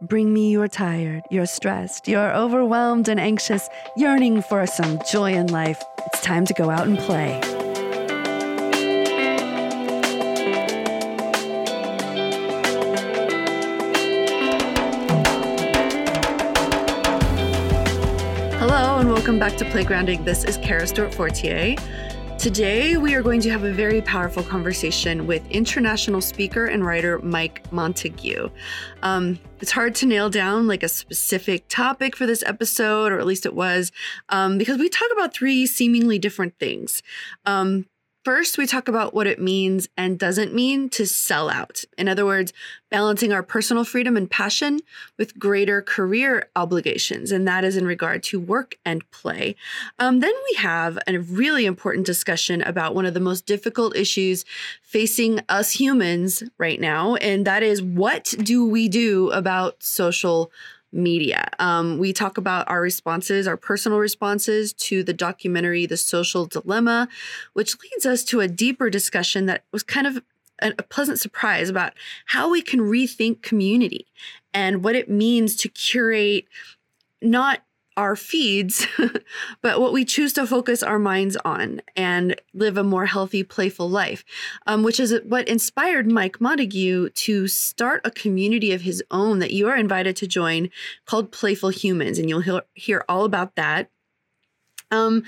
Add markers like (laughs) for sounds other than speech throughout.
Bring me you're tired, you're stressed, you're overwhelmed and anxious, yearning for some joy in life. It's time to go out and play. Hello, and welcome back to Playgrounding. This is Kara Stewart Fortier. Today, we are going to have a very powerful conversation with international speaker and writer Mike Montague. Um, it's hard to nail down like a specific topic for this episode, or at least it was, um, because we talk about three seemingly different things. Um, First, we talk about what it means and doesn't mean to sell out. In other words, balancing our personal freedom and passion with greater career obligations, and that is in regard to work and play. Um, then we have a really important discussion about one of the most difficult issues facing us humans right now, and that is what do we do about social media. Um, we talk about our responses, our personal responses to the documentary The Social Dilemma, which leads us to a deeper discussion that was kind of a, a pleasant surprise about how we can rethink community and what it means to curate not our feeds, (laughs) but what we choose to focus our minds on and live a more healthy, playful life, um, which is what inspired Mike Montague to start a community of his own that you are invited to join called Playful Humans. And you'll hear, hear all about that. Um,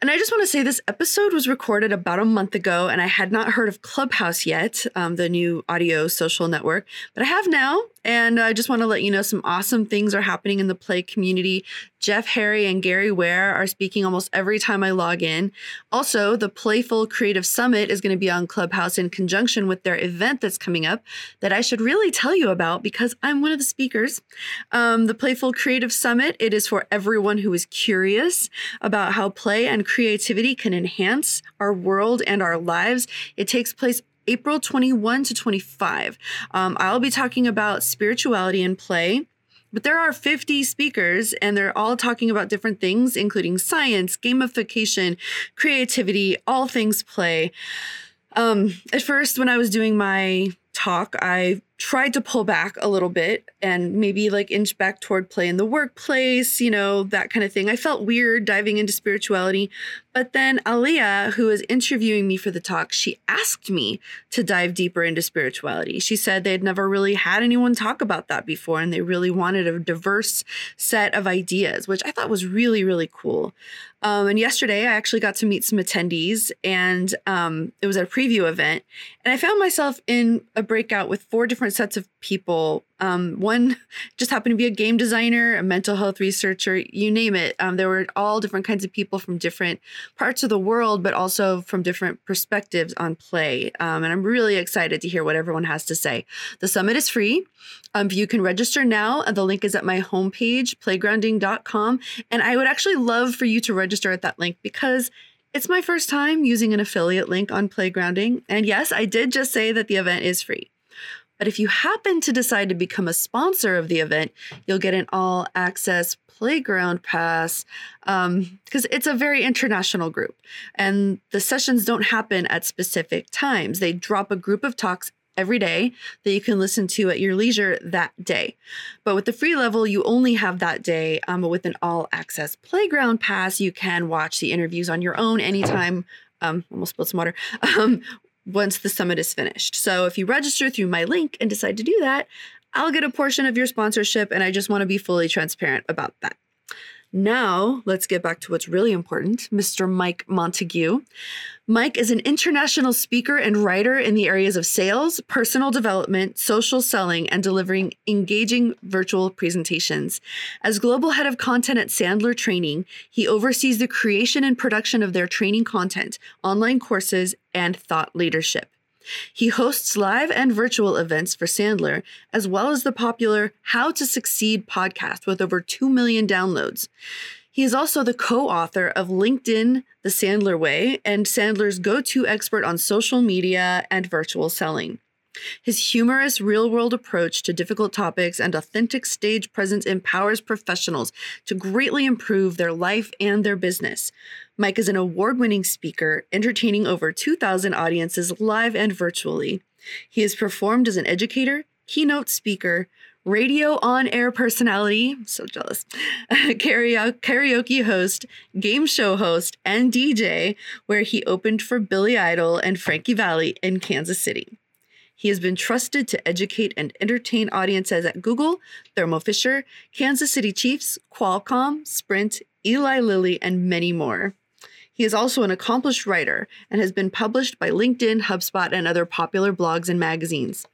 and I just want to say this episode was recorded about a month ago, and I had not heard of Clubhouse yet, um, the new audio social network, but I have now. And I just want to let you know some awesome things are happening in the play community. Jeff Harry and Gary Ware are speaking almost every time I log in. Also, the Playful Creative Summit is going to be on Clubhouse in conjunction with their event that's coming up that I should really tell you about because I'm one of the speakers. Um, the Playful Creative Summit, it is for everyone who is curious about how play and creativity can enhance our world and our lives. It takes place April 21 to 25. Um, I'll be talking about spirituality and play. But there are 50 speakers, and they're all talking about different things, including science, gamification, creativity, all things play. Um, at first, when I was doing my talk, I tried to pull back a little bit and maybe like inch back toward play in the workplace, you know, that kind of thing. I felt weird diving into spirituality. But then Aliyah, who was interviewing me for the talk, she asked me to dive deeper into spirituality. She said they had never really had anyone talk about that before and they really wanted a diverse set of ideas, which I thought was really, really cool. Um, and yesterday, I actually got to meet some attendees, and um, it was a preview event. And I found myself in a breakout with four different sets of people um, one (laughs) just happened to be a game designer, a mental health researcher, you name it. Um, there were all different kinds of people from different parts of the world, but also from different perspectives on play. Um, and I'm really excited to hear what everyone has to say. The summit is free. Um, you can register now. The link is at my homepage, playgrounding.com. And I would actually love for you to register at that link because it's my first time using an affiliate link on Playgrounding. And yes, I did just say that the event is free. But if you happen to decide to become a sponsor of the event, you'll get an all access playground pass because um, it's a very international group. And the sessions don't happen at specific times, they drop a group of talks every day that you can listen to at your leisure that day. But with the free level, you only have that day. Um, but with an all access playground pass, you can watch the interviews on your own anytime. Um, almost spilled some water. (laughs) Um, once the summit is finished. So if you register through my link and decide to do that, I'll get a portion of your sponsorship, and I just want to be fully transparent about that. Now, let's get back to what's really important Mr. Mike Montague. Mike is an international speaker and writer in the areas of sales, personal development, social selling, and delivering engaging virtual presentations. As global head of content at Sandler Training, he oversees the creation and production of their training content, online courses, and thought leadership. He hosts live and virtual events for Sandler, as well as the popular How to Succeed podcast with over 2 million downloads. He is also the co author of LinkedIn The Sandler Way and Sandler's go to expert on social media and virtual selling. His humorous, real world approach to difficult topics and authentic stage presence empowers professionals to greatly improve their life and their business. Mike is an award winning speaker, entertaining over 2,000 audiences live and virtually. He has performed as an educator, keynote speaker, radio on air personality, so jealous, (laughs) karaoke host, game show host, and DJ, where he opened for Billy Idol and Frankie Valli in Kansas City. He has been trusted to educate and entertain audiences at Google, Thermo Fisher, Kansas City Chiefs, Qualcomm, Sprint, Eli Lilly, and many more. He is also an accomplished writer and has been published by LinkedIn, HubSpot, and other popular blogs and magazines.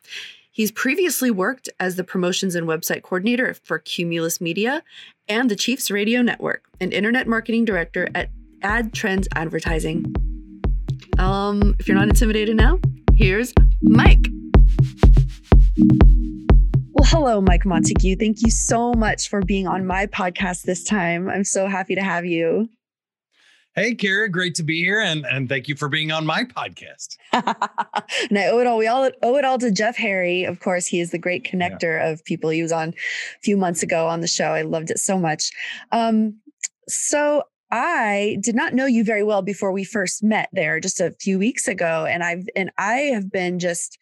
He's previously worked as the promotions and website coordinator for Cumulus Media and the Chiefs Radio Network and internet marketing director at Ad Trends Advertising. Um, if you're not intimidated now, here's Mike. Well, hello, Mike Montague. Thank you so much for being on my podcast this time. I'm so happy to have you. Hey, Kara, great to be here, and and thank you for being on my podcast. (laughs) and I owe it all. We all owe it all to Jeff Harry. Of course, he is the great connector yeah. of people. He was on a few months ago on the show. I loved it so much. Um, so I did not know you very well before we first met there just a few weeks ago and I've and I have been just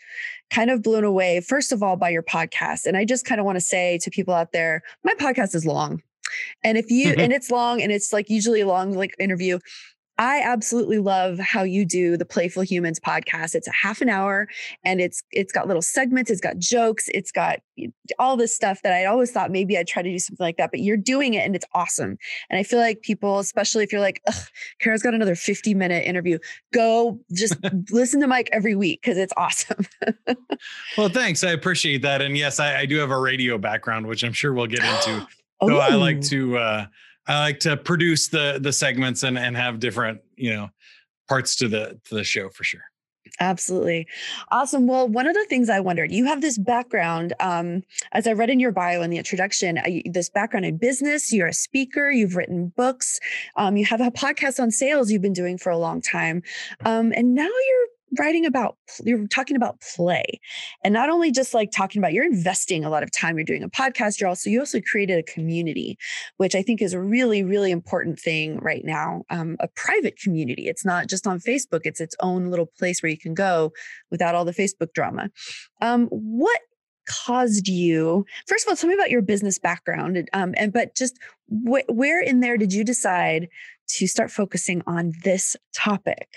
kind of blown away first of all by your podcast and I just kind of want to say to people out there my podcast is long and if you, mm-hmm. and it's long and it's like usually a long like interview. I absolutely love how you do the Playful Humans podcast. It's a half an hour and it's it's got little segments, it's got jokes, it's got all this stuff that I always thought maybe I'd try to do something like that, but you're doing it and it's awesome. And I feel like people, especially if you're like, Kara's got another 50 minute interview, go just (laughs) listen to Mike every week because it's awesome. (laughs) well, thanks. I appreciate that. And yes, I, I do have a radio background, which I'm sure we'll get into (gasps) (laughs) so I like to uh, I like to produce the the segments and and have different you know parts to the to the show for sure. Absolutely. Awesome. Well, one of the things I wondered, you have this background, um, as I read in your bio in the introduction, uh, this background in business, you're a speaker, you've written books, um, you have a podcast on sales you've been doing for a long time. Um, and now you're writing about you're talking about play and not only just like talking about you're investing a lot of time you're doing a podcast you're also you also created a community which i think is a really really important thing right now um, a private community. It's not just on facebook it's its own little place where you can go without all the facebook drama. Um, what caused you first of all tell me about your business background um, and but just wh- where in there did you decide to start focusing on this topic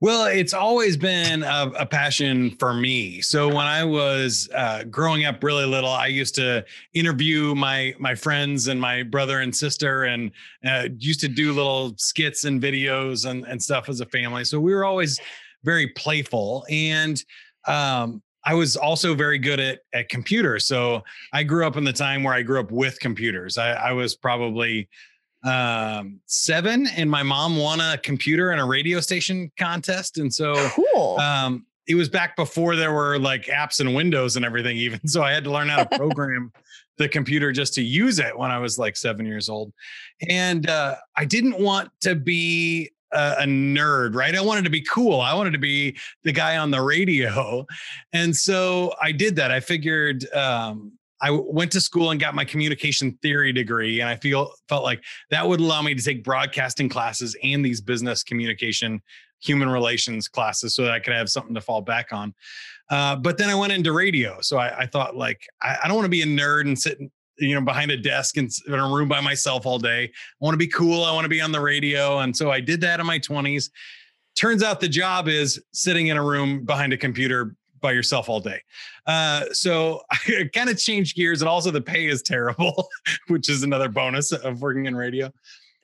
well, it's always been a, a, passion for me. So when I was uh, growing up really little, I used to interview my my friends and my brother and sister, and uh, used to do little skits and videos and, and stuff as a family. So we were always very playful, and um, I was also very good at at computers. So I grew up in the time where I grew up with computers. I, I was probably um seven and my mom won a computer and a radio station contest. And so cool. um it was back before there were like apps and windows and everything even. (laughs) So i had to learn how to (laughs) program the computer just to use it when i was like seven years old. And uh i didn't want to be a, a nerd right? I wanted to be cool. I wanted to be the guy on the radio. And so i did that. I figured um I went to school and got my communication theory degree, and I feel felt like that would allow me to take broadcasting classes and these business communication, human relations classes, so that I could have something to fall back on. Uh, but then I went into radio, so I, I thought like I, I don't want to be a nerd and sit, you know, behind a desk and in a room by myself all day. I want to be cool. I want to be on the radio, and so I did that in my twenties. Turns out the job is sitting in a room behind a computer by yourself all day. Uh, so I kind of changed gears, and also the pay is terrible, (laughs) which is another bonus of working in radio.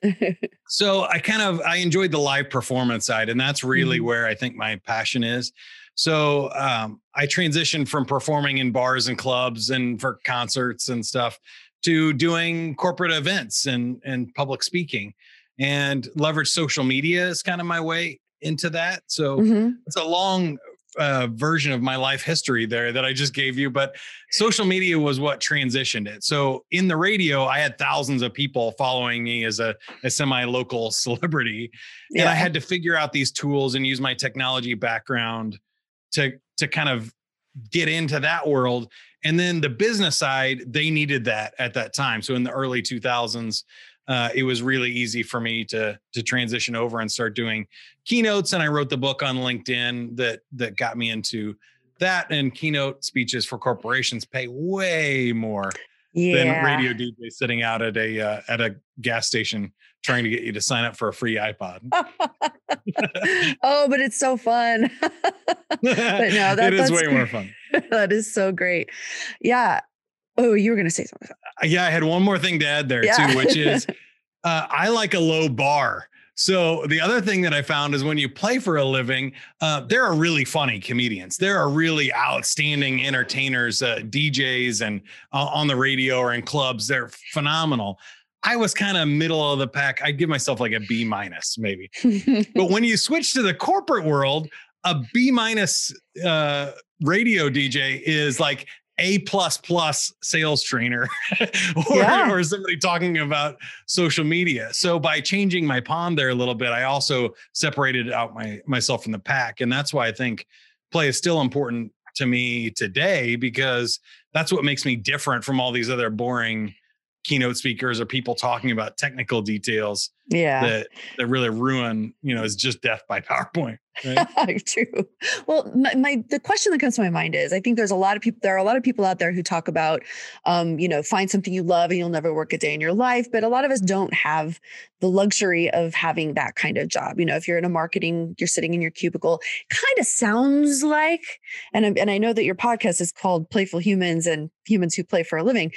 (laughs) so I kind of I enjoyed the live performance side, and that's really mm-hmm. where I think my passion is. So um, I transitioned from performing in bars and clubs and for concerts and stuff to doing corporate events and and public speaking, and leverage social media is kind of my way into that. So mm-hmm. it's a long uh, version of my life history there that I just gave you, but social media was what transitioned it. So in the radio, I had thousands of people following me as a, a semi-local (laughs) celebrity, yeah. and I had to figure out these tools and use my technology background to to kind of get into that world. And then the business side, they needed that at that time. So in the early 2000s, uh, it was really easy for me to to transition over and start doing keynotes. And I wrote the book on LinkedIn that that got me into that and keynote speeches for corporations pay way more yeah. than radio DJ sitting out at a uh, at a gas station trying to get you to sign up for a free iPod. (laughs) oh, but it's so fun. (laughs) but no, (laughs) that, it is way more fun. that is so great. Yeah. Oh, you were going to say something. Yeah, I had one more thing to add there yeah. too, which is (laughs) uh, I like a low bar. So the other thing that I found is when you play for a living, uh, there are really funny comedians. There are really outstanding entertainers, uh, DJs, and uh, on the radio or in clubs. They're phenomenal. I was kind of middle of the pack. I'd give myself like a B minus, maybe. (laughs) but when you switch to the corporate world, a B minus uh, radio DJ is like a plus plus sales trainer (laughs) or, yeah. or somebody talking about social media. So by changing my pond there a little bit, I also separated out my myself from the pack. And that's why I think play is still important to me today because that's what makes me different from all these other boring keynote speakers or people talking about technical details yeah. that that really ruin you know is just death by powerpoint right? (laughs) true. Well my, my, the question that comes to my mind is i think there's a lot of people there are a lot of people out there who talk about um, you know find something you love and you'll never work a day in your life but a lot of us don't have the luxury of having that kind of job. You know if you're in a marketing you're sitting in your cubicle kind of sounds like and, and i know that your podcast is called playful humans and humans who play for a living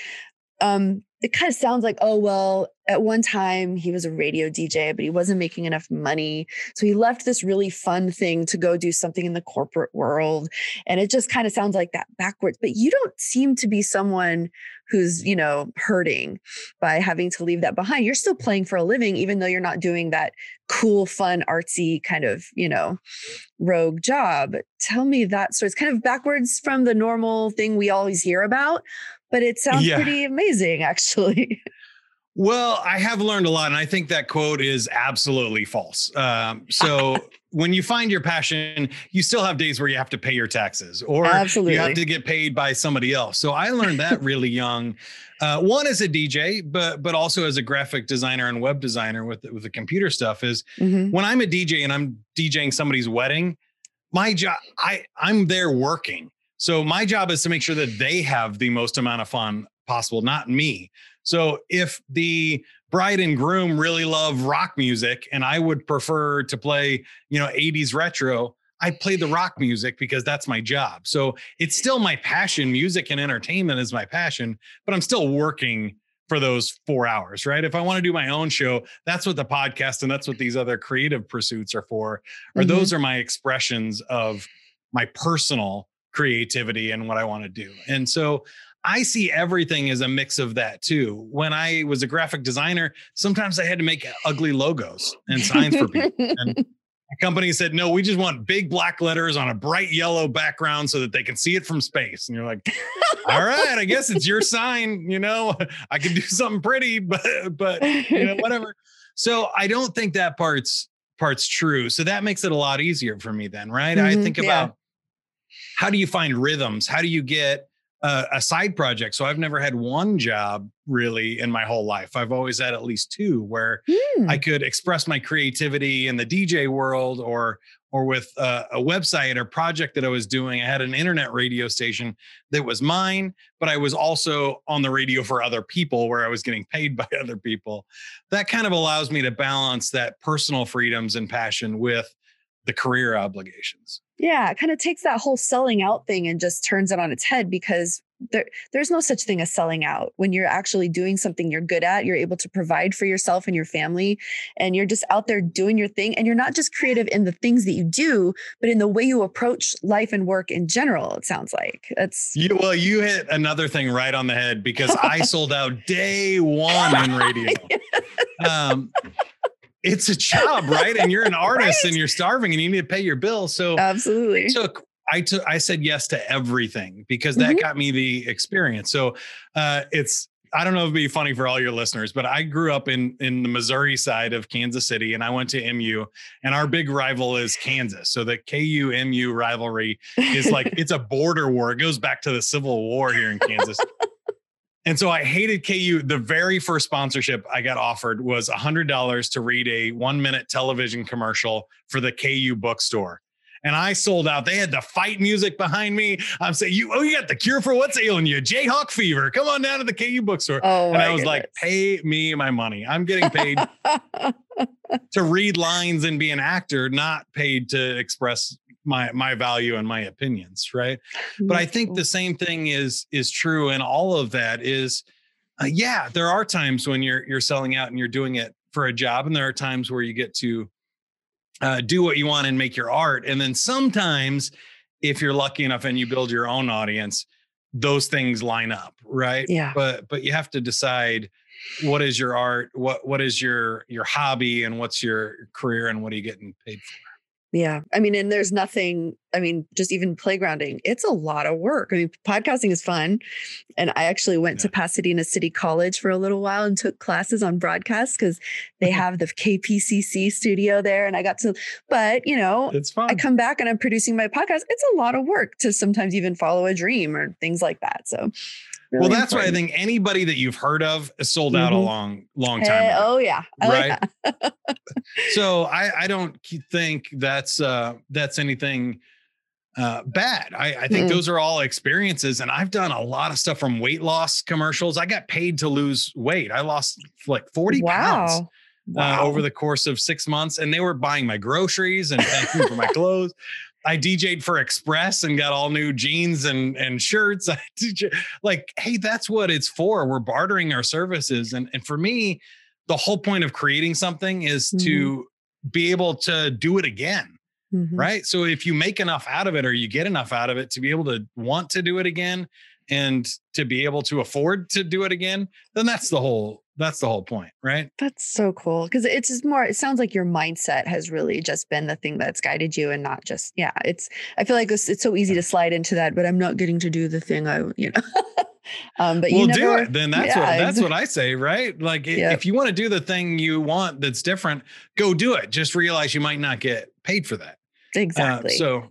um, it kind of sounds like, oh, well, at one time he was a radio DJ, but he wasn't making enough money. So he left this really fun thing to go do something in the corporate world. And it just kind of sounds like that backwards. But you don't seem to be someone who's, you know, hurting by having to leave that behind. You're still playing for a living, even though you're not doing that cool, fun, artsy kind of, you know, rogue job. Tell me that. So it's kind of backwards from the normal thing we always hear about but it sounds yeah. pretty amazing actually. (laughs) Well, I have learned a lot, and I think that quote is absolutely false. Um, so, (laughs) when you find your passion, you still have days where you have to pay your taxes, or absolutely. you have to get paid by somebody else. So, I learned that (laughs) really young. Uh, one as a DJ, but but also as a graphic designer and web designer with with the computer stuff. Is mm-hmm. when I'm a DJ and I'm DJing somebody's wedding, my job I I'm there working. So my job is to make sure that they have the most amount of fun possible, not me. So if the bride and groom really love rock music and I would prefer to play, you know, 80s retro, I play the rock music because that's my job. So it's still my passion. Music and entertainment is my passion, but I'm still working for those four hours, right? If I want to do my own show, that's what the podcast and that's what these other creative pursuits are for. Or mm-hmm. those are my expressions of my personal creativity and what I want to do. And so I see everything as a mix of that too. When I was a graphic designer, sometimes I had to make ugly logos and signs for people. And a company said, no, we just want big black letters on a bright yellow background so that they can see it from space. And you're like, all right, I guess it's your sign. You know, I can do something pretty, but, but, you know, (laughs) whatever. So I don't think that part's part's true. So that makes it a lot easier for me then, right? Mm-hmm, I think about how do you find rhythms? How do you get a, a side project? So I've never had one job really in my whole life. I've always had at least two where mm. I hmm. could express my creativity in the DJ world or or with a, a, website or project that I was doing. I had an internet radio station that was mine, but I was also on the radio for other people where I was getting paid (laughs) by other people. That kind of allows me to balance that personal freedoms and passion with the career obligations. Yeah, it kind of takes that whole selling out thing and just turns it on its head because there, there's no such thing as selling out. When you're actually doing something you're good at, you're able to provide for yourself and your family, and you're just out there doing your thing. And you're not just creative in the things that you do, but in the way you approach life and work in general. It sounds like it's you. Well, you hit another thing right on the head because I (laughs) sold out day one in (laughs) radio. um, it's a job, right? And you're an (laughs) artist right. and you're starving and you need to pay your bills. So absolutely. I took I took I said yes to everything because that mm-hmm. got me the experience. So uh it's I don't know if it'd be funny for all your listeners, but I grew up in in the Missouri side of Kansas City and I went to MU and our big rival is Kansas. So the KU MU rivalry is like (laughs) it's a border war. It goes back to the Civil War here in Kansas. And so I hated KU. The very first sponsorship I got offered was $100 to read a one minute television commercial for the KU bookstore. and I sold out. They had the fight music behind me. I'm saying, you, oh, you got the cure for what's ailing you? Jayhawk fever. Come on down to the KU bookstore. Oh, and I was goodness. like, pay me my money. I'm getting paid (laughs) to read lines and be an actor, not paid to express my my value and my opinions, right? But I think the same thing is is true in all of that is uh, yeah, there are times when you're you're selling out and you're doing it for a job and there are times where you get to uh, do what you want and make your art and then sometimes if you're lucky enough and you build your own audience those things line up right Yeah. but but you have to decide what is your art what what is your your hobby and what's your career and what are you getting paid for Yeah. I mean, and there's nothing, I mean, just even playgrounding, it's a lot of work. I mean, podcasting is fun. And I actually went to Pasadena City College for a little while and took classes on broadcast because they (laughs) have the KPCC studio there. And I got to, but you know, it's fun I come back and I'm producing my podcast. It's a lot of work to sometimes even follow a dream or things like that. So, well really that's why i think anybody that you've heard of is sold out a Mhm. long long time ago. oh, yeah. Oh, Right. (laughs) so I, I don't think that's uh that's anything uh bad i i think Mm. those are all experiences and i've done a lot of stuff from weight loss commercials i got paid to lose weight i lost like 40 pounds Wow. uh, over the course of six months, and they were buying my groceries and paying for my clothes. I DJ'd for Express and got all new jeans and and shirts. (laughs) I DJ, like, hey, that's what it's for. We're bartering our services, and and for me, the whole point of creating something is to be able to do it again, Mhm. right? So if you make enough out of it, or you get enough out of it to be able to want to do it again, and to be able to afford to do it again, then that's the whole that's the whole point, right? That's so cool because it's just more. It sounds like your mindset has really just been the thing that's guided you, and not just yeah. It's I feel like it's, it's so easy to slide into that, but I'm not getting to do the thing I you know. (laughs) um, but you well, never. do it. Then that's what that's what I say, right? Like Yep. if you want to do the thing you want that's different, go do it. Just realize you might not get paid for that. Uh, Exactly. so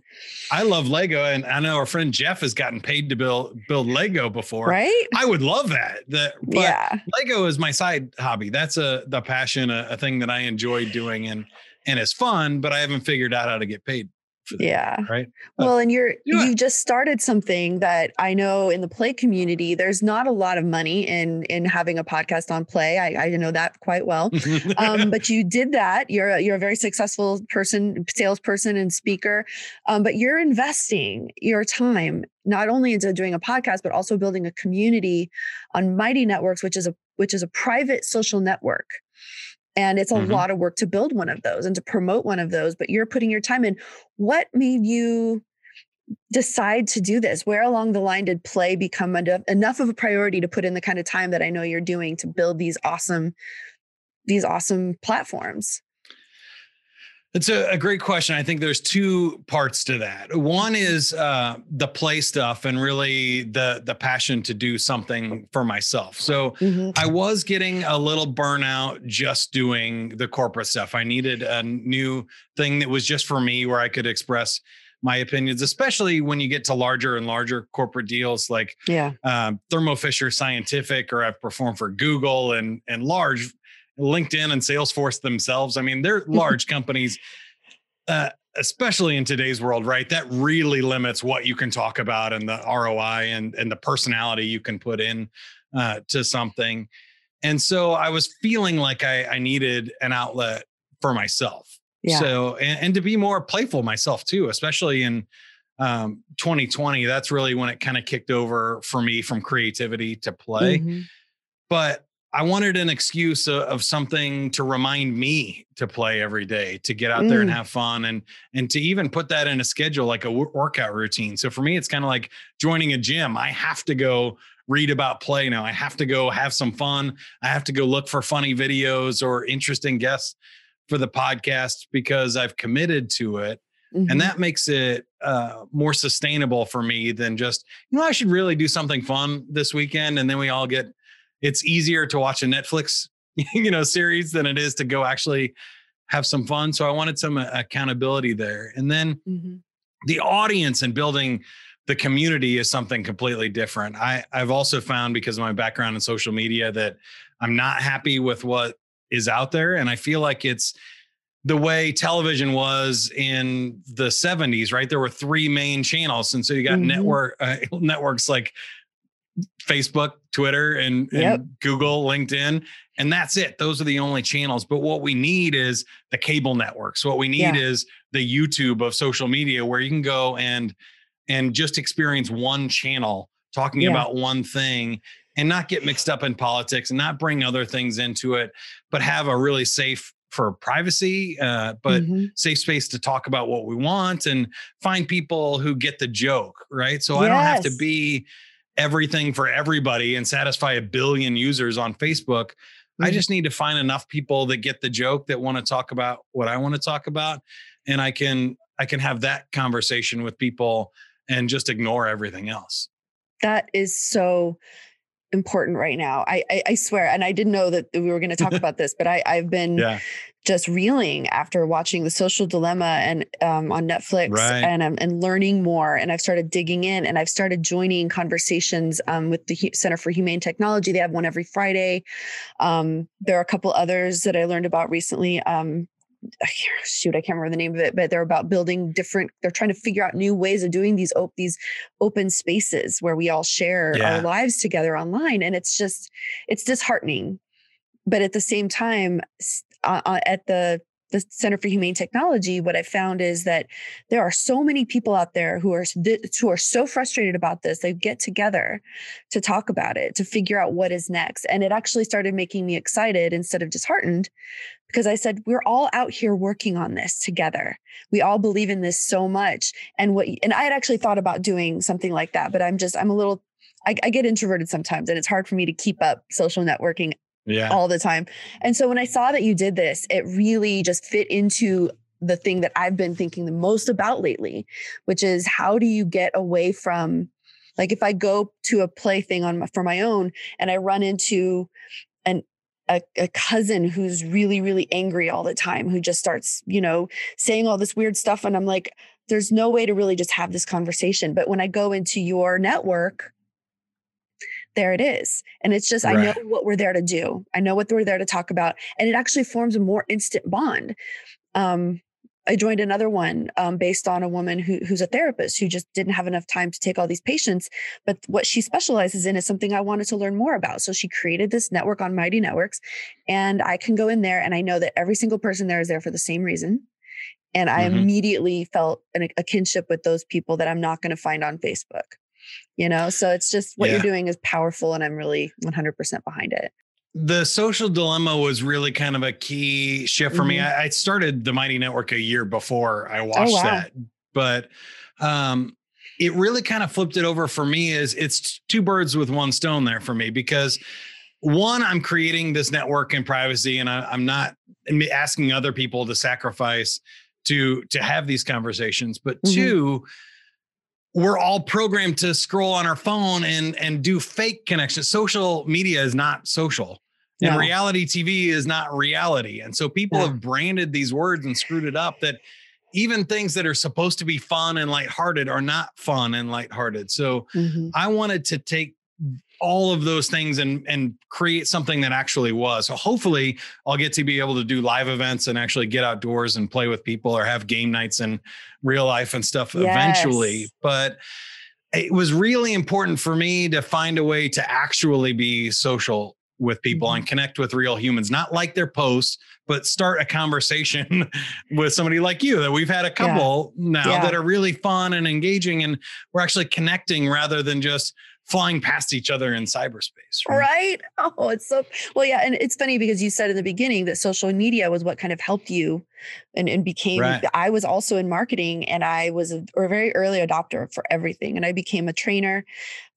I love Lego, and I know our friend Jeff has gotten paid to build build Lego before. right? I would love that. That but yeah. Lego is my side hobby. That's a the passion, a, a thing that I enjoy doing, and and it's fun. But I haven't figured out how to get paid that. Yeah. Right. Well, and you're you just started something that I know in the play community. There's not a lot of money in in having a podcast on play. I, I know that quite well. um, but (laughs) you did that. You're a, you're a very successful person, salesperson, and speaker. Um, but you're investing your time not only into doing a podcast, but also building a community on Mighty Networks, which is a which is a private social network. And it's a Mhm. lot of work to build one of those and to promote one of those. But you're putting your time in. What made you decide to do this? Where along the line did play become enough, enough of a priority to put in the kind of time that I know you're doing to build these awesome these awesome platforms? It's a, a great question. I think there's two parts to that. One is uh, the play stuff and really the the passion to do something for myself. So I was getting a little burnout just doing the corporate stuff. I needed a new thing that was just for me where I could express my opinions, especially when you get to larger and larger corporate deals like Yeah. um, Thermo Fisher Scientific, or I've performed for Google and and large LinkedIn and Salesforce themselves. I mean, they're (laughs) large companies, uh, especially in today's world, right? That really limits what you can talk about and the ROI and and the personality you can put in uh, to something. And so I was feeling like I, I needed an outlet for myself. Yeah. So and, and to be more playful myself too, especially in um, 2020. That's really when it kind of kicked over for me from creativity to play. Mhm. But I wanted an excuse of, of something to remind me to play every day, to get out there and Mm. have fun, and and to even put that in a schedule like a workout routine. So for me, it's kind of like joining a gym. I have to go read about play now. I have to go have some fun. I have to go look for funny videos or interesting guests for the podcast because I've committed to it Mhm. and that makes it uh, more sustainable for me than just you know i should really do something fun this weekend and then we all get it's easier to watch a netflix (laughs) you know series than it is to go actually have some fun so i wanted some uh, accountability there and then Mhm. the audience and building the community is something completely different i i've also found because of my background in social media that i'm not happy with what is out there and i feel like it's the way television was in the 70s, right? There were three main channels. And so you got mm-hmm. network uh, (laughs) networks like Facebook, Twitter, and, and yep. Google, LinkedIn. And that's it. Those are the only channels. But what we need is the cable networks. What we need yeah. is the YouTube of social media where you can go and and just experience one channel talking yeah. about one thing and not get mixed up in politics and not bring other things into it, but have a really safe for privacy, uh, but mm-hmm. safe space to talk about what we want and find people who get the joke, right? So yes. I don't have to be everything for everybody and satisfy a billion users on Facebook. Mm-hmm. I just need to find enough people that get the joke that want to talk about what I want to talk about and I can I can have that conversation with people and just ignore everything else. That is so important right now. I, I, I swear, and I didn't know that we were going to talk (laughs) about this, but I I've been yeah. Just reeling after watching The Social Dilemma and um, on Netflix, right. and um, and learning more. And I've started digging in, and I've started joining conversations um, with the Center for Humane Technology. They have one every Friday. Um, there are a couple others that I learned about recently. Um, shoot, I can't remember the name of it, but they're about building different. They're trying to figure out new ways of doing these op- these open spaces where we all share yeah. our lives together online, and it's just it's disheartening. But at the same time, uh, uh, at the the Center for Humane Technology, what I found is that there are so many people out there who are who are so frustrated about this. They get together to talk about it, to figure out what is next. And it actually started making me excited instead of disheartened because I said, we're all out here working on this together. We all believe in this so much. And what and I had actually thought about doing something like that, but I'm just I'm a little I, I get introverted sometimes and it's hard for me to keep up social networking yeah. all the time. And so when I saw that you did this, it really just fit into the thing that I've been thinking the most about lately, which is how do you get away from like if I go to a play thing on my, for my own and I run into an a, a, cousin who's really really angry all the time who just starts you know saying all this weird stuff and i'm like there's no way to really just have this conversation but when i go into your network there it is. And it's just, right. I know what we're there to do. I know what we're there to talk about. And it actually forms a more instant bond. Um, I joined another one um, based on a woman who, who's a therapist who just didn't have enough time to take all these patients. But what she specializes in is something I wanted to learn more about. So she created this network on Mighty Networks. And I can go in there and I know that every single person there is there for the same reason. And I mm-hmm. immediately felt an, a kinship with those people that I'm not going to find on Facebook you know so it's just what yeah. you're doing is powerful and i'm really 100% behind it the social dilemma was really kind of a key shift for mm-hmm. me I, I, started the mighty network a year before i oh, watched oh, wow. that but um it really kind of flipped it over for me is it's two birds with one stone there for me because one i'm creating this network in privacy and I, i'm not asking other people to sacrifice to to have these conversations but mm-hmm. two we're all programmed to scroll on our phone and and do fake connections. Social media is not social. And no. reality TV is not reality. And so people have branded these words and screwed it up that even things that are supposed to be fun and lighthearted are not fun and lighthearted. So mm-hmm. I wanted to take all of those things and and create something that actually was. So hopefully I'll get to be able to do live events and actually get outdoors and play with people or have game nights in real life and stuff yes. eventually. But it was really important for me to find a way to actually be social with people mm-hmm. and connect with real humans, not like their posts, but start a conversation (laughs) with somebody like you that we've had a couple yeah. now yeah. that are really fun and engaging. And we're actually connecting rather than just flying past each other in cyberspace. Right? right? (laughs) Oh, it's so well, yeah. And it's funny because you said in the beginning that social media was what kind of helped you and, and became right. I was also in marketing and I was a, a, very early adopter for everything. And I became a trainer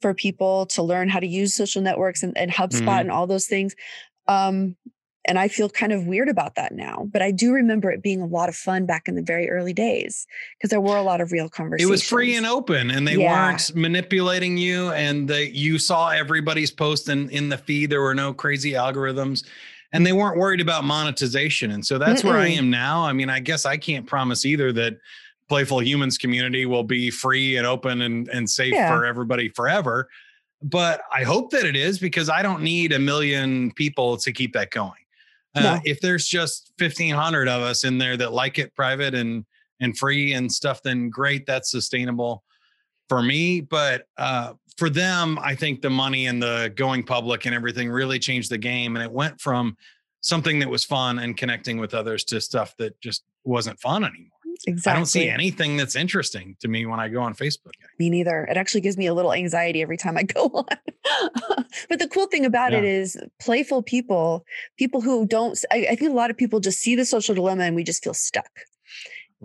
for people to learn how to use social networks and, and HubSpot mm-hmm. and all those things. Um, and I feel kind of weird about that now. But I do remember it being a lot of fun back in the very early days because there were a lot of real conversations. It was free and open, and they yeah. weren't manipulating you, and that you saw everybody's post and in the feed. There were no crazy algorithms, and they weren't worried about monetization. And so that's Mm-mm. where I am now. I mean, I guess I can't promise either that Playful Humans community will be free and open and, and safe yeah. for everybody forever. But I hope that it is because I don't need a million people to keep that going. Uh, No. If there's just 1,500 of us in there that like it private and and free and stuff, then great, that's sustainable for me. But uh, for them, I think the money and the going public and everything really changed the game, and it went from something that was fun and connecting with others to stuff that just wasn't fun anymore. Exactly. I don't see anything that's interesting to me when I go on Facebook. Me neither. It actually gives me a little anxiety every time I (laughs) go on. but the cool thing about it is playful people, people who don't, I, I think a lot of people just see the social dilemma and we just feel stuck.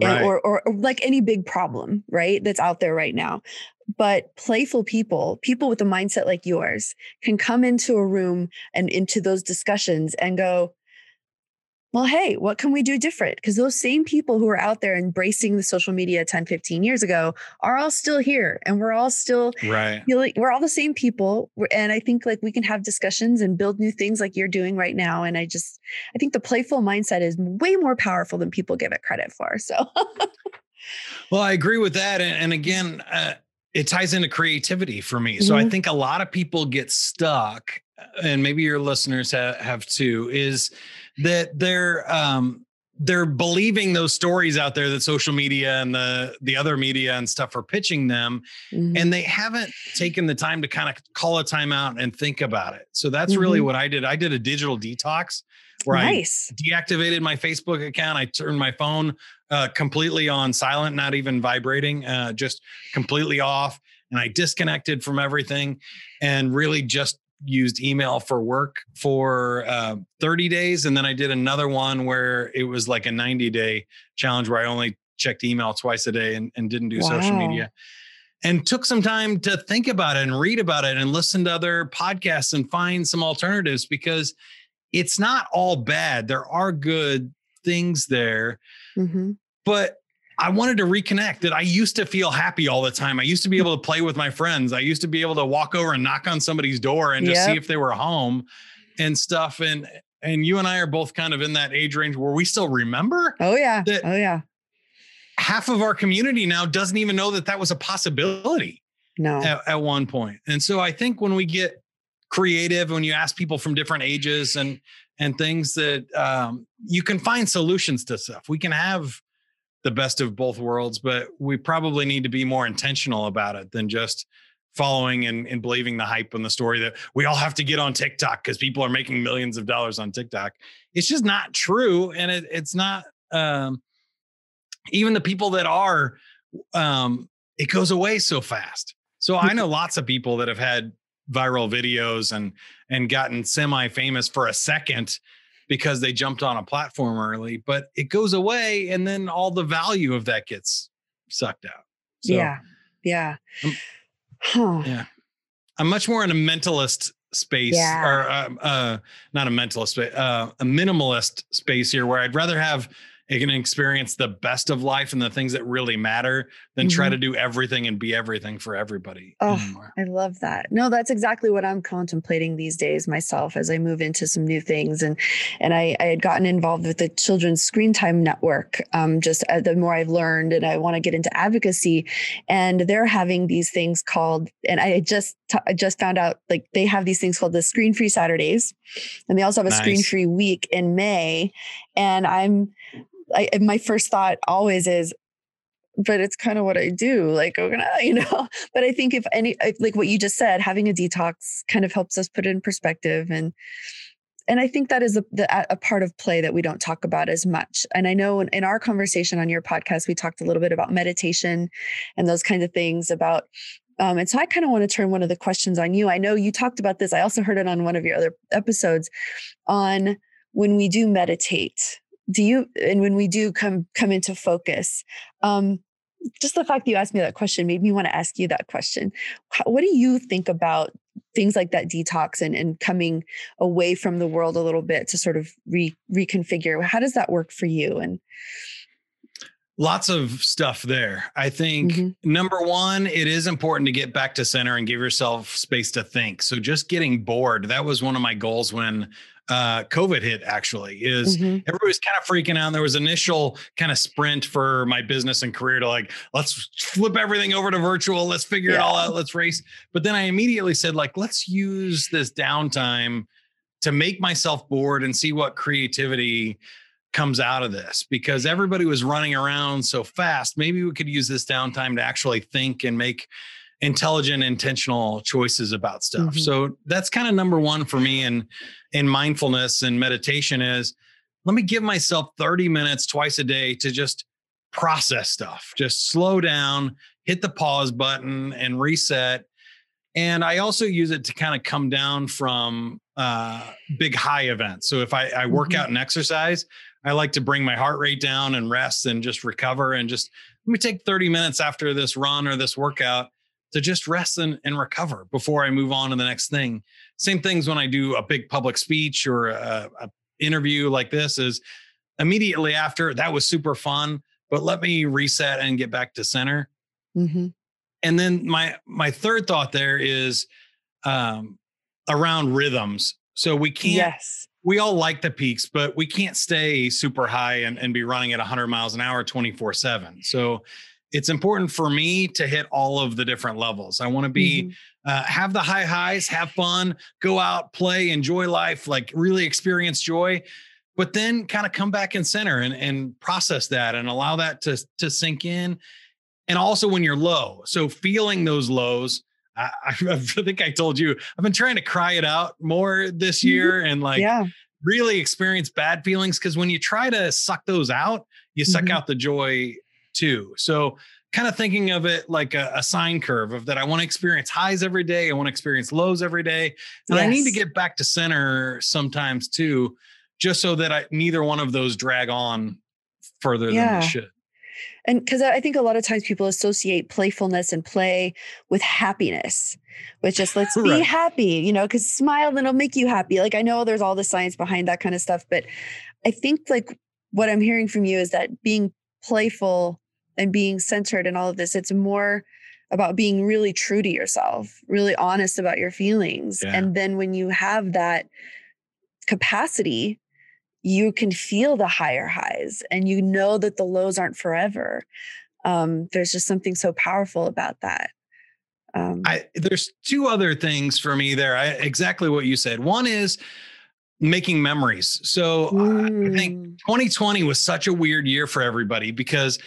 And- or, or, or like any big problem, right? That's out there right now. But playful people, people with a mindset like yours, can come into a room and into those discussions and go, well, hey, what can we do different? Because those same people who are out there embracing the social media 10, 15 years ago are all still here and we're all still right. feeling we're all the same people. And I think like we can have discussions and build new things like you're doing right now. And I just, I think the playful mindset is way more powerful than people give it credit for. So, Well, I agree with that. And, and again, uh, it ties into creativity for me. So I Mhm. think a lot of people get stuck, and maybe your listeners have, have too, is that they're um, they're believing those stories out there that social media and the the other media and stuff are pitching them, mhm. and they haven't taken the time to kind of call a timeout and think about it. So that's really Mhm. what I did. I did a digital detox where I deactivated my Facebook account. I turned my phone uh, completely on silent, not even vibrating, uh, just completely off. And I disconnected from everything and really just used email for work for uh, 30 days. And then I did another one where it was like a 90 day challenge where I only checked email twice a day and, and didn't do social media. And took some time to think about it and read about it and listen to other podcasts and find some alternatives because it's not all bad. There are good things there, hmm but I wanted to reconnect that I used to feel happy all the time. I used to be able to play with my friends. I used to be able to walk over and knock on somebody's door and just see if they were home and stuff. And and you and I are both kind of in that age range where we still remember. Oh, yeah. That- oh, yeah. Half of our community now doesn't even know that that was a possibility No. at, at one point. And so I think when we get creative, when you ask people from different ages and and things that um, you can find solutions to stuff. We can have the best of both worlds, but we probably need to be more intentional about it than just following and, and believing the hype and the story that we all have to get on TikTok because people are making millions of dollars on TikTok. It's just not true. And it, it's not um, even the people that are, um, it goes away so fast. So I know lots of people that have had viral videos and and gotten semi famous for a second because they jumped on a platform early, but it goes away and then all the value of that gets sucked out. So yeah. Yeah. Um, huh. yeah. I'm much more in a mentalist space Yeah. or uh, uh, not a mentalist, but uh, a minimalist space here where I'd rather have can experience the best of life and the things that really matter than try Mhm. to do everything and be everything for everybody Oh, anymore. I love that. No, that's exactly what I'm contemplating these days myself as I move into some new things. And and I, I had gotten involved with the Children's Screen Time Network. Um, just uh, the more I've learned, and I want to get into advocacy. And they're having these things called, and I just t- I just found out like they have these things called the Screen Free Saturdays, and they also have a Screen Free Week in May. And I'm, I, my first thought always is but it's kind of what I do. Like, we're gonna, (laughs) you know, but I think if any, like what you just said, having a detox kind of helps us put it in perspective. And, and I think that is a, the, a part of play that we don't talk about as much. And I know in, in our conversation on your podcast, we talked a little bit about meditation and those kinds of things about, um, and so I kind of want to turn one of the questions on you. I know you talked about this. I also heard it on one of your other episodes on when we do meditate do you and when we do come come into focus um just the fact that you asked me that question made me want to ask you that question How- what do you think about things like that detox and, and coming away from the world a little bit to sort of re, reconfigure how does that work for you and Lots of stuff there. I think Mhm. number one, it is important to get back to center and give yourself space to think. So just getting bored, that was one of my goals when uh, COVID hit, actually, is Mhm. everybody was kind of freaking out. There was initial kind of sprint for my business and career to like, let's flip everything over to virtual. Let's figure it all out. Let's race. But then I immediately said, like, let's use this downtime to make myself bored and see what creativity comes out of this because everybody was running around so fast. Maybe we could use this downtime to actually think and make intelligent intentional choices about stuff. Mm-hmm. So that's kind of number 1 for me in in mindfulness and meditation is let me give myself 30 minutes twice a day to just process stuff. Just slow down, hit the pause button and reset. And I also use it to kind of come down from uh, big high events. So if I, I work mm-hmm. out and exercise, I like to bring my heart rate down and rest and just recover and just let me take 30 minutes after this run or this workout to just rest and, and recover before I move on to the next thing. Same things when I do a big public speech or a, a interview like this is immediately after that was super fun, but let me reset and get back to center. Mm-hmm. And then my my third thought there is um, around rhythms. So we can't yes we all like the peaks, but we can't stay super high and, and be running at 100 miles an hour 24 7. So it's important for me to hit all of the different levels. I want to be, mm-hmm. uh, have the high highs, have fun, go out, play, enjoy life, like really experience joy, but then kind of come back in center and, and process that and allow that to, to sink in. And also when you're low. So feeling those lows, I, (laughs) I, think I told you I've been trying to cry it out more this mm-hmm. year and like yeah. really experience bad feelings because when you try to suck those out, you suck mm-hmm. out the joy too. So kind of thinking of it like a, a sine curve of that I want to experience highs every day, I want to experience lows every day, and yes. I need to get back to center sometimes too, just so that I neither one of those drag on further yeah. than they should and because I think a lot of times people associate playfulness and play with happiness, with just let's (laughs) be right. happy, you know, because smile and it'll make you happy. Like I know there's all the science behind that kind of stuff, but I think like what I'm hearing from you is that being playful and being centered and all of this, it's more about being really true to yourself, really honest about your feelings. Yeah. And then when you have that capacity you can feel the higher highs and you know that the lows aren't forever. Um, there's just something so powerful about that. Um, I, there's two other things for me there. I, exactly what you said. One is making memories. So mm. I think 2020 was such a weird year for everybody because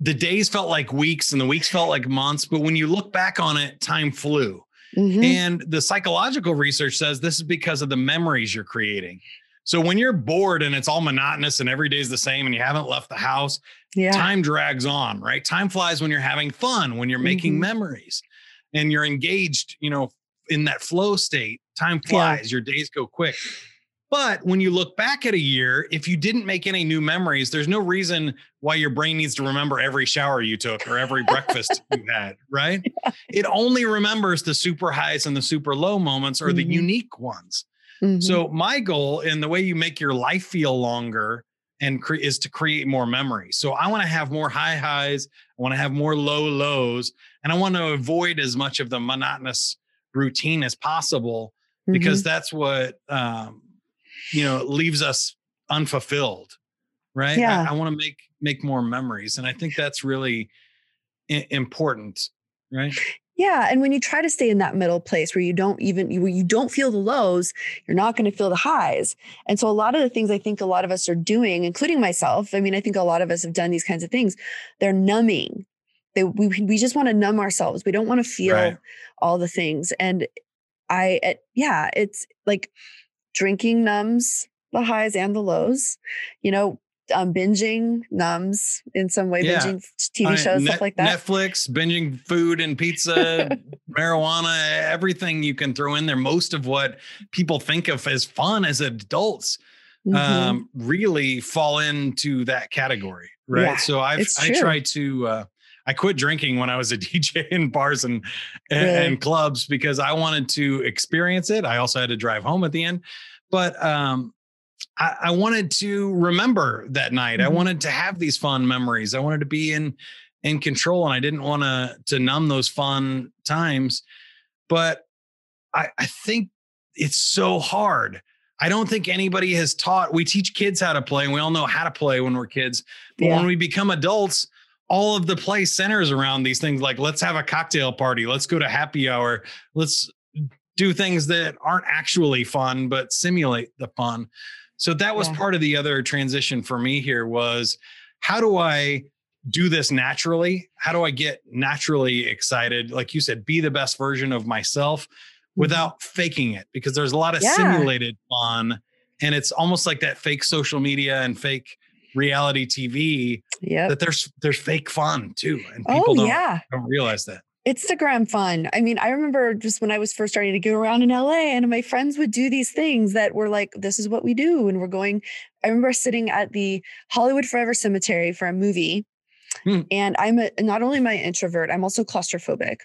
the days felt like weeks and the weeks felt like months. But when you look back on it, time flew. Mm-hmm. And the psychological research says this is because of the memories you're creating. So when you're bored and it's all monotonous and every day is the same and you haven't left the house, yeah. time drags on, right? Time flies when you're having fun, when you're making mm-hmm. memories and you're engaged, you know, in that flow state. Time flies, yeah. your days go quick. But when you look back at a year, if you didn't make any new memories, there's no reason why your brain needs to remember every shower you took or every breakfast (laughs) you had, right? Yeah. It only remembers the super highs and the super low moments or mm-hmm. the unique ones. Mm-hmm. So my goal in the way you make your life feel longer and cre- is to create more memories. So I want to have more high highs, I want to have more low lows, and I want to avoid as much of the monotonous routine as possible mm-hmm. because that's what um, you know leaves us unfulfilled, right? Yeah. I, I want to make make more memories, and I think that's really I- important, right? Yeah, and when you try to stay in that middle place where you don't even you, you don't feel the lows, you're not going to feel the highs. And so a lot of the things I think a lot of us are doing, including myself, I mean, I think a lot of us have done these kinds of things. They're numbing. They we we just want to numb ourselves. We don't want to feel right. all the things. And I it, yeah, it's like drinking numbs the highs and the lows. You know, um, binging numbs in some way, yeah. binging TV shows, Net, stuff like that. Netflix, binging food and pizza, (laughs) marijuana, everything you can throw in there. Most of what people think of as fun as adults mm-hmm. um, really fall into that category, right? Yeah, so I've I tried to. Uh, I quit drinking when I was a (laughs) DJ in bars and and, and clubs because I wanted to experience it. I also had to drive home at the end, but um, I, I wanted to remember that night. Mm-hmm. I wanted to have these fun memories. I wanted to be in in control, and I didn't want to to numb those fun times. But I, I think it's so hard. I don't think anybody has taught. We teach kids how to play, and we all know how to play when we're kids. But yeah. when we become adults, all of the play centers around these things. Like let's have a cocktail party, let's go to happy hour, let's do things that aren't actually fun but simulate the fun. So that was Yeah. part of the other transition for me here was how do i do this naturally? How do i get naturally excited? Like you said be the best version of myself mm-hmm. without faking it because there's a lot of Yeah. simulated fun and it's almost like that fake social media and fake reality tv yeah, that there's there's fake fun too and people Oh don't, yeah. don't realize that Instagram fun. I mean, I remember just when I was first starting to go around in LA and my friends would do these things that were like, this is what we do. And we're going, I remember sitting at the Hollywood Forever Cemetery for a movie. Hmm. And I'm a, not only my introvert, I'm also claustrophobic.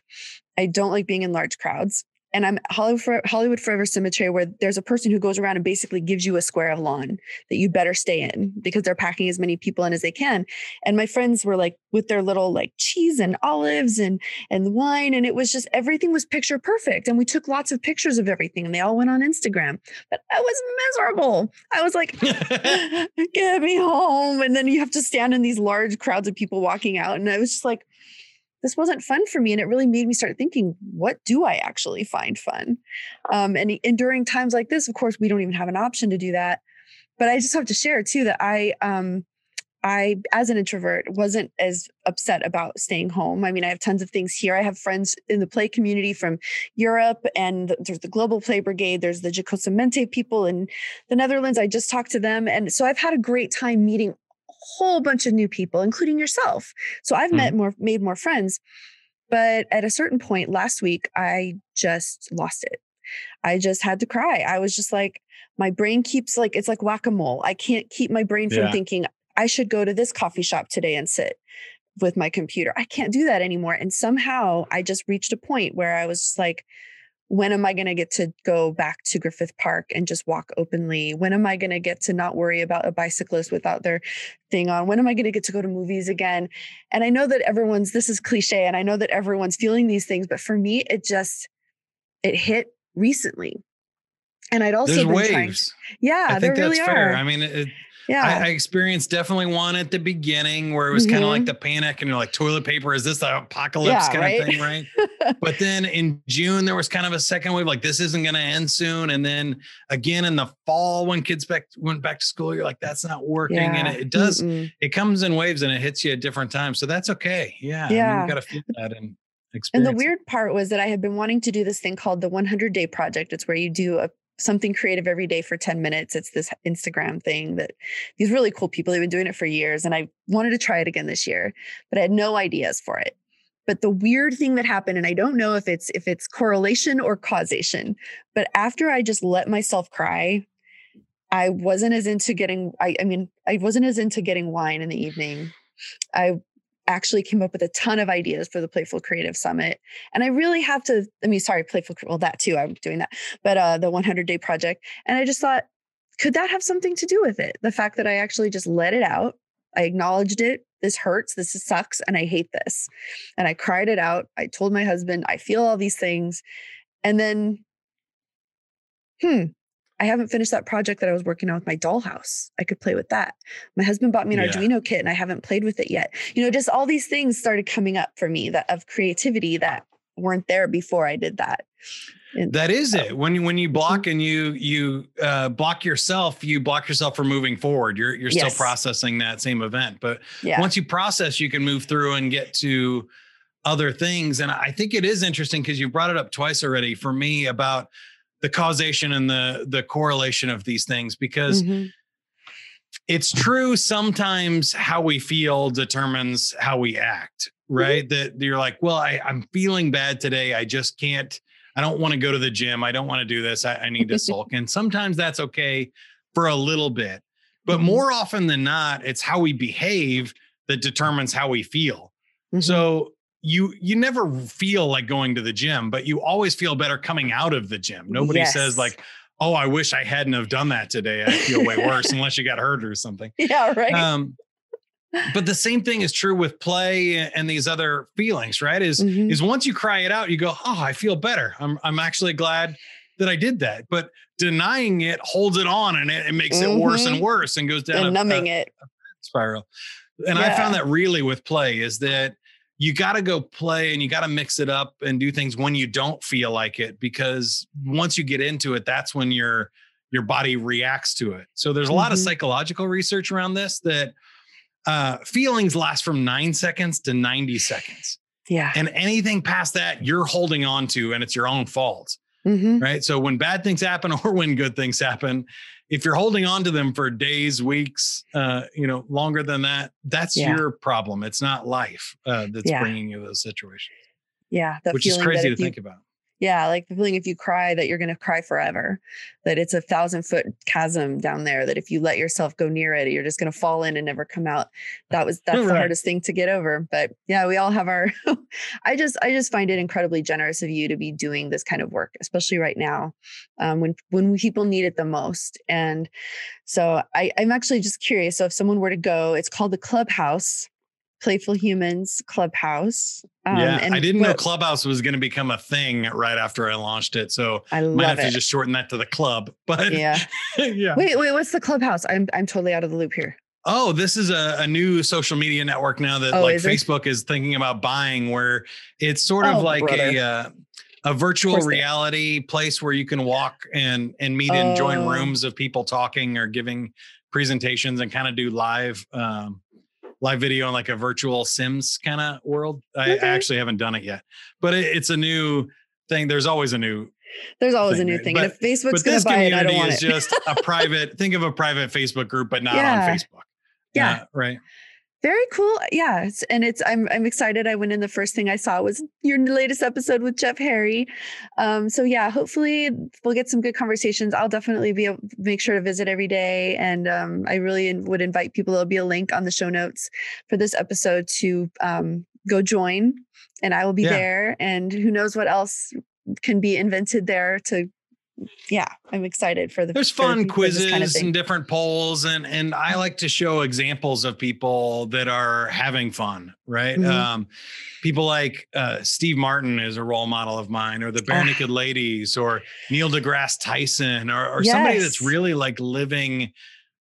I don't like being in large crowds. And I'm at Hollywood, For- Hollywood Forever Cemetery where there's a person who goes around and basically gives you a square of lawn that you better stay in because they're packing as many people in as they can. And my friends were like with their little like cheese and olives and and wine and it was just everything was picture perfect. And we took lots of pictures of everything and they all went on Instagram. But I was miserable. I was like (laughs) (laughs) get me home. And then you have to stand in these large crowds of people walking out and I was just like this wasn't fun for me and it really made me start thinking what do I actually find fun um, and, and during times like this of course we don't even have an option to do that but I just have to share too that I um I, as an introvert, wasn't as upset about staying home. I mean, I have tons of things here. I have friends in the play community from Europe, and th- there's the Global Play Brigade. There's the Jacosamente people in the Netherlands. I just talked to them, and so I've had a great time meeting whole bunch of new people, including yourself. So I've mm-hmm. met more, made more friends. But at a certain point last week, I just lost it. I just had to cry. I was just like, my brain keeps like it's like whack a mole. I can't keep my brain from Yeah. thinking I should go to this coffee shop today and sit with my computer. I can't do that anymore. And somehow I just reached a point where I was just like, when am I going to get to go back to Griffith Park and just walk openly? When am I going to get to not worry about a bicyclist without their thing on? When am I going to get to go to movies again? And I know that everyone's, this is cliche, and I know that everyone's feeling these things, but for me, it just, it hit recently. And I'd also there's been waves trying. Yeah, i there think really that's fair are. i mean it, yeah. I, I experienced definitely one at the beginning where it was kind of like mm-hmm. the panic and you're like toilet paper is this the apocalypse Yeah, kind right? of thing right (laughs) but then in june there was kind of a second wave like this isn't going to end soon and then again in the fall when kids back went back to school you're like that's not working Yeah. and it, it does Mm-mm. it comes in waves and it hits you at different times so that's okay yeah I mean, Yeah. you got to feel that and Experience. And the weird part was that I had been wanting to do this thing called the 100 day project. It's where you do a something creative every day for 10 minutes. It's this Instagram thing that these really cool people have been doing it for years. And I wanted to try it again this year, but I had no ideas for it. But the weird thing that happened, and I don't know if it's if it's correlation or causation, but after I just let myself cry, I wasn't as into getting, I, I mean, I wasn't as into getting wine in the evening. I actually came up with a ton of ideas for the Playful Creative Summit. And I really have to, I mean, sorry, Playful, well, that too, I'm doing that, but uh, the 100 day project. And I just thought, could that have something to do with it? The fact that I actually just let it out, I acknowledged it. This hurts. This sucks. And I hate this. And I cried it out. I told my husband, I feel all these things. And then, hmm, I haven't finished that project that I was working on with my dollhouse. I could play with that. My husband bought me an Yeah. Arduino kit and I haven't played with it yet. You know, just all these things started coming up for me that of creativity that weren't there before I did that. And That is it. When you when you block and you you uh, block yourself, you block yourself from moving forward. You're you're still processing that same event, but yeah. once you process, you can move through and get to other things. And I think it is interesting because you brought it up twice already for me about the causation and the the correlation of these things because Mhm. it's true sometimes how we feel determines how we act right? That you're like well I, i'm feeling bad today. I just can't i don't want to go to the gym. I don't want to do this. I, I need to (laughs) sulk. And sometimes that's okay for a little bit but Mhm. more often than not it's how we behave that determines how we feel. Mhm. so you you never feel like going to the gym but you always feel better coming out of the gym nobody Yes. says like oh i wish i hadn't have done that today i feel way (laughs) worse unless you got hurt or something yeah, right. um but the same thing is true with play and these other feelings right is Mhm. is once you cry it out you go oh i feel better i'm i'm actually glad that i did that but denying it holds it on and it, it makes it worse and Mhm. worse and goes down and a- numbing a, it. spiral and i found that really with play is that you got to go play and you got to mix it up and do things when you don't feel like it because once you get into it that's when your your body reacts to it so there's a lot of Mhm. psychological research around this that uh, feelings last from nine seconds to 90 seconds Yeah. and anything past that you're holding on to and it's your own fault hmm right so when bad things happen (laughs) or when good things happen if you're holding on to them for days weeks uh you know longer than that that's Yeah. your problem it's not life uh that's Yeah. bringing you those situations Yeah. That which is crazy to you think about Yeah, like the feeling if you cry that you're going to cry forever, that it's a thousand foot chasm down there, that if you let yourself go near it, you're just going to fall in and never come out. That was, that's the hardest thing to get over. But yeah, we all have our, (laughs) I just, I just find it incredibly generous of you to be doing this kind of work, especially right now um, when, when people need it the most. And so I, I'm actually just curious. So if someone were to go, it's called the Clubhouse. Playful Humans Clubhouse. Um, yeah i didn't know clubhouse was going to become a thing right after i launched it so I might have to just shorten that to the club but yeah. (laughs) yeah Wait, wait, what's the clubhouse? I'm I'm totally out of the loop here. Oh, this is a, a new social media network now that Oh, like is? Facebook is thinking about buying, where it's sort of Oh, like a uh, a virtual reality place where you can walk and and meet and join Oh. rooms of people talking or giving presentations and kind of do live um, live video in like a virtual Sims kind of world. I, I actually haven't done it yet, but it, it's a new thing. There's always a new There's always thing, a new thing. and if Facebook's but gonna this buy it, I community don't want is it. just a (laughs) private think of a private facebook group but not Yeah. on facebook Yeah. Right Very cool. Yeah. It's, and it's I'm I'm excited. I went in the first thing I saw was your latest episode with Jeff Harry. Um, so yeah, hopefully we'll get some good conversations. I'll definitely be able make sure to visit every day. And um, I really would invite people. There'll be a link on the show notes for this episode to um, go join. And I will be Yeah. there. And who knows what else can be invented there to yeah, I'm excited for the there's fun quizzes kind of and different polls and and i like to show examples of people that are having fun right? Mhm. um people like uh steve martin is a role model of mine or the bare Ah. naked ladies or neil degrasse tyson or, or somebody that's really like living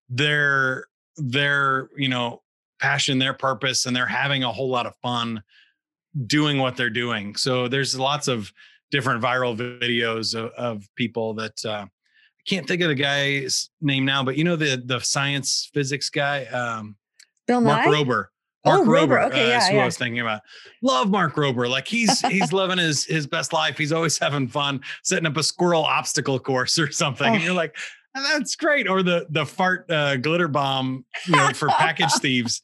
their their you know passion their purpose and they're having a whole lot of fun doing what they're doing. So there's lots of different viral videos of, of people that uh I can't think of the guy's name now, but you know the the science physics guy, um, Bill Mark Nye? Rober. Oh, Mark Rober. Okay, uh, yeah, is who yeah. I was thinking about. Love Mark Rober. Like he's (laughs) he's living his his best life. He's always having fun, setting up a squirrel obstacle course or something. And Oh. you're like, "Oh, that's great. Or the the fart uh, glitter bomb, you know, for package (laughs) thieves.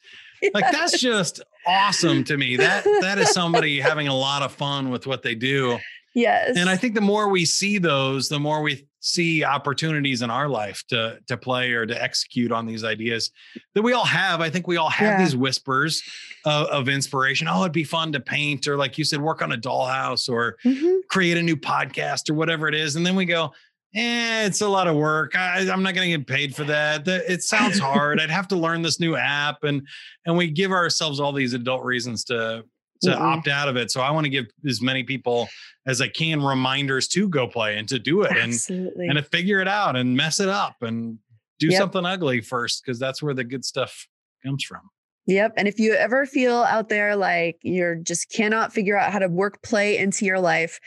Like that's just awesome to me. That that is somebody having a lot of fun with what they do. Yes. And I think the more we see those, the more we see opportunities in our life to to play or to execute on these ideas that we all have. I think we all have Yeah. these whispers of, of inspiration. Oh, it'd be fun to paint, or like you said, work on a dollhouse, or Mhm. create a new podcast, or whatever it is. And then we go, eh, it's a lot of work. I, I'm not going to get paid for that. That- It sounds hard. I'd have to learn this new app, and and we give ourselves all these adult reasons to to Mm-mm. opt out of it. So I want to give as many people as I can reminders to go play and to do it and and to figure it out and mess it up and do Yep. something ugly first because that's where the good stuff comes from. Yep. And if you ever feel out there like you're just cannot figure out how to work play into your life,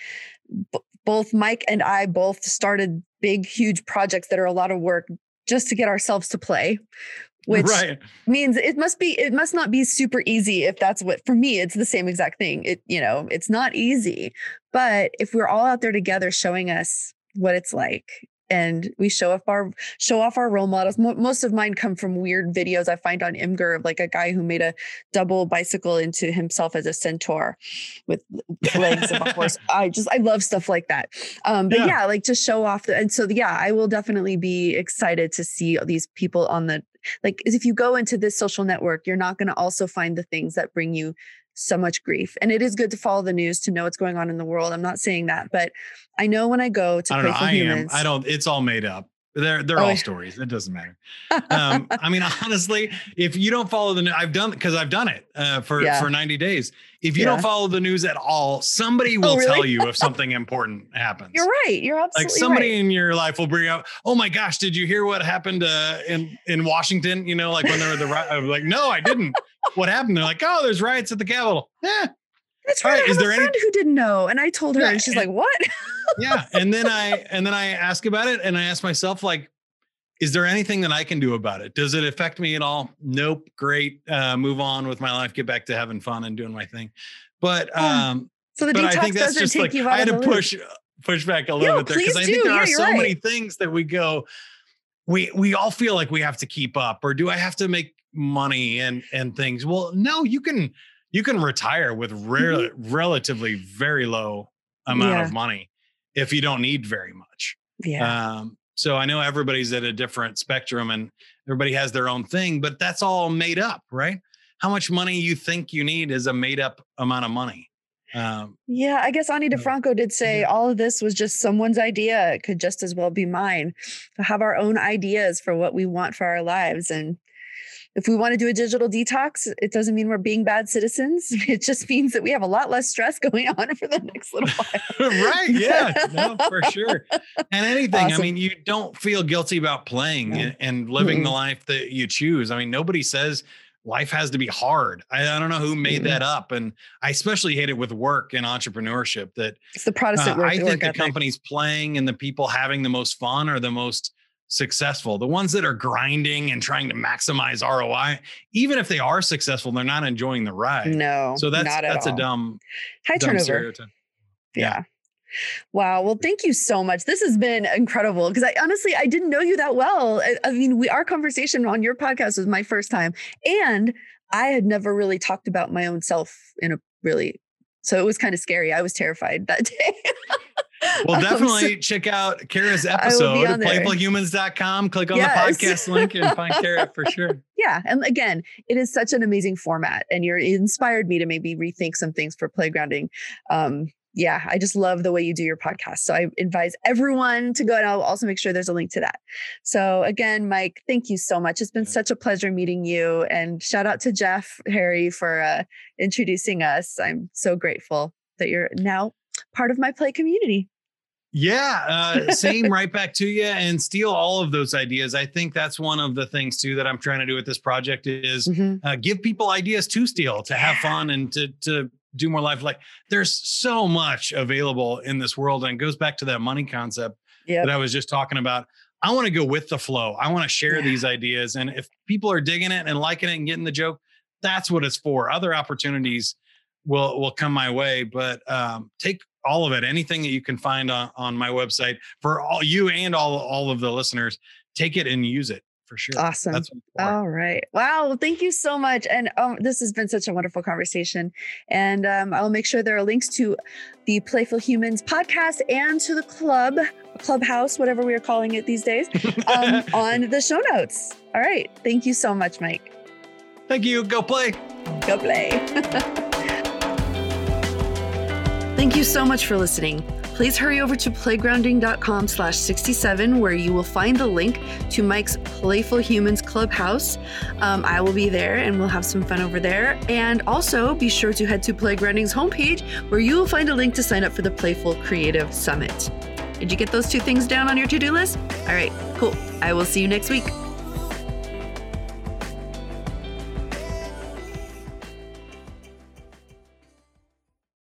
b- both Mike and I both started big, huge projects that are a lot of work just to get ourselves to play, which right. means it must be, it must not be super easy if that's what, for me, it's the same exact thing. It, you know, it's not easy. But if we're all out there together showing us what it's like, and we show off our show off our role models. Mo- most of mine come from weird videos I find on Imgur of like a guy who made a double bicycle into himself as a centaur with (laughs) legs of a horse. I just I love stuff like that. Um, but Yeah. yeah. like to show off. The, and so yeah, I will definitely be excited to see these people on the like. If you go into this social network, you're not going to also find the things that bring you so much grief. And it is good to follow the news to know what's going on in the world. I'm not saying that, but I know when I go to I don't know. Playful I Humans. am. I don't. It's all made up. They're they're Oh, all yeah. stories. It doesn't matter. Um, (laughs) I mean, honestly, if you don't follow the, news, I've done because I've done it uh, for Yeah. for ninety days. If you Yeah. don't follow the news at all, somebody will really? tell you if (laughs) something important happens. You're right. You're absolutely like somebody right. in your life will bring up, oh my gosh, did you hear what happened uh, in in Washington? You know, like when there were the like, no, I didn't. what happened? They're like, oh, there's riots at the Capitol. Yeah. That's right. I have a friend any- who didn't know, and I told her, yeah, and she's and, like, "What?" (laughs) yeah, and then I and then I ask about it, and I ask myself, like, is there anything that I can do about it? Does it affect me at all? Nope. Great. Uh, move on with my life. Get back to having fun and doing my thing. But um, so the detox I think that's just like I had to push push back a little bit there because I think there yeah, are so right. many things that we go. We we all feel like we have to keep up, or do I have to make money and and things? Well, no, you can you can retire with re- mm-hmm. relatively very low amount yeah. of money if you don't need very much. Yeah. Um, so I know everybody's at a different spectrum and everybody has their own thing, but that's all made up, right? How much money you think you need is a made up amount of money. Um, yeah, I guess Ani DiFranco did say yeah. all of this was just someone's idea. It could just as well be mine. To have our own ideas for what we want for our lives. And if we want to do a digital detox, it doesn't mean we're being bad citizens. (laughs) It just means that we have a lot less stress going on for the next little (laughs) while. right. (laughs) Yeah. No, for sure. And anything, awesome. I mean, you don't feel guilty about playing and, and, living mm-hmm. the life that you choose. I mean, nobody says life has to be hard. I, I don't know who made mm-hmm. that up. And I especially hate it with work and entrepreneurship that it's the Protestant uh, I think the companies playing and the people having the most fun are the most successful. The ones that are grinding and trying to maximize ROI, even if they are successful, they're not enjoying the ride. No, so that's that's all. a dumb high dumb turnover. Stereotype. Yeah. yeah. Wow. Well, thank you so much. This has been incredible because I honestly I didn't know you that well. I, I mean, we our conversation on your podcast was my first time, and I had never really talked about my own self in a really so it was kind of scary. I was terrified that (laughs) day. Well, (laughs) definitely um, so check out Kara's episode at playfulhumans.com. Click on yes. the (laughs) podcast link and find Kara for sure. Yeah. And again, it is such an amazing format. And you're inspired me to maybe rethink some things for playgrounding. Um, yeah, I just love the way you do your podcast. So I advise everyone to go and I'll also make sure there's a link to that. So again, Mike, thank you so much. It's been such a pleasure meeting you. And shout out to Jeff Harry for uh, introducing us. I'm so grateful that you're now part of my play community. Yeah, uh, same (laughs) right back to you and steal all of those ideas. I think that's one of the things too that I'm trying to do with this project is mm-hmm. uh, give people ideas to steal, to have fun and to to do more life. Like there's so much available in this world, and it goes back to that money concept yep. that I was just talking about. I want to go with the flow. I want to share yeah. these ideas, and if people are digging it and liking it and getting the joke, that's what it's for. Other opportunities will will come my way, but um, take all of it, anything that you can find on, on my website for all you and all, all of the listeners, take it and use it for sure. Awesome. all right. Wow. Well, thank you so much. And um, this has been such a wonderful conversation. And um, I'll make sure there are links to the Playful Humans podcast and to the club, clubhouse, whatever we are calling it these days, um, (laughs) on the show notes. All right. Thank you so much, Mike. Thank you. Go play. Go play. (laughs) Thank you so much for listening. Please hurry over to playgrounding.com slash 67 where you will find the link to Mike's Playful Humans Clubhouse. Um, I will be there and we'll have some fun over there. And also be sure to head to Playgrounding's homepage where you will find a link to sign up for the Playful Creative Summit. Did you get those two things down on your to-do list? All right, cool. I will see you next week.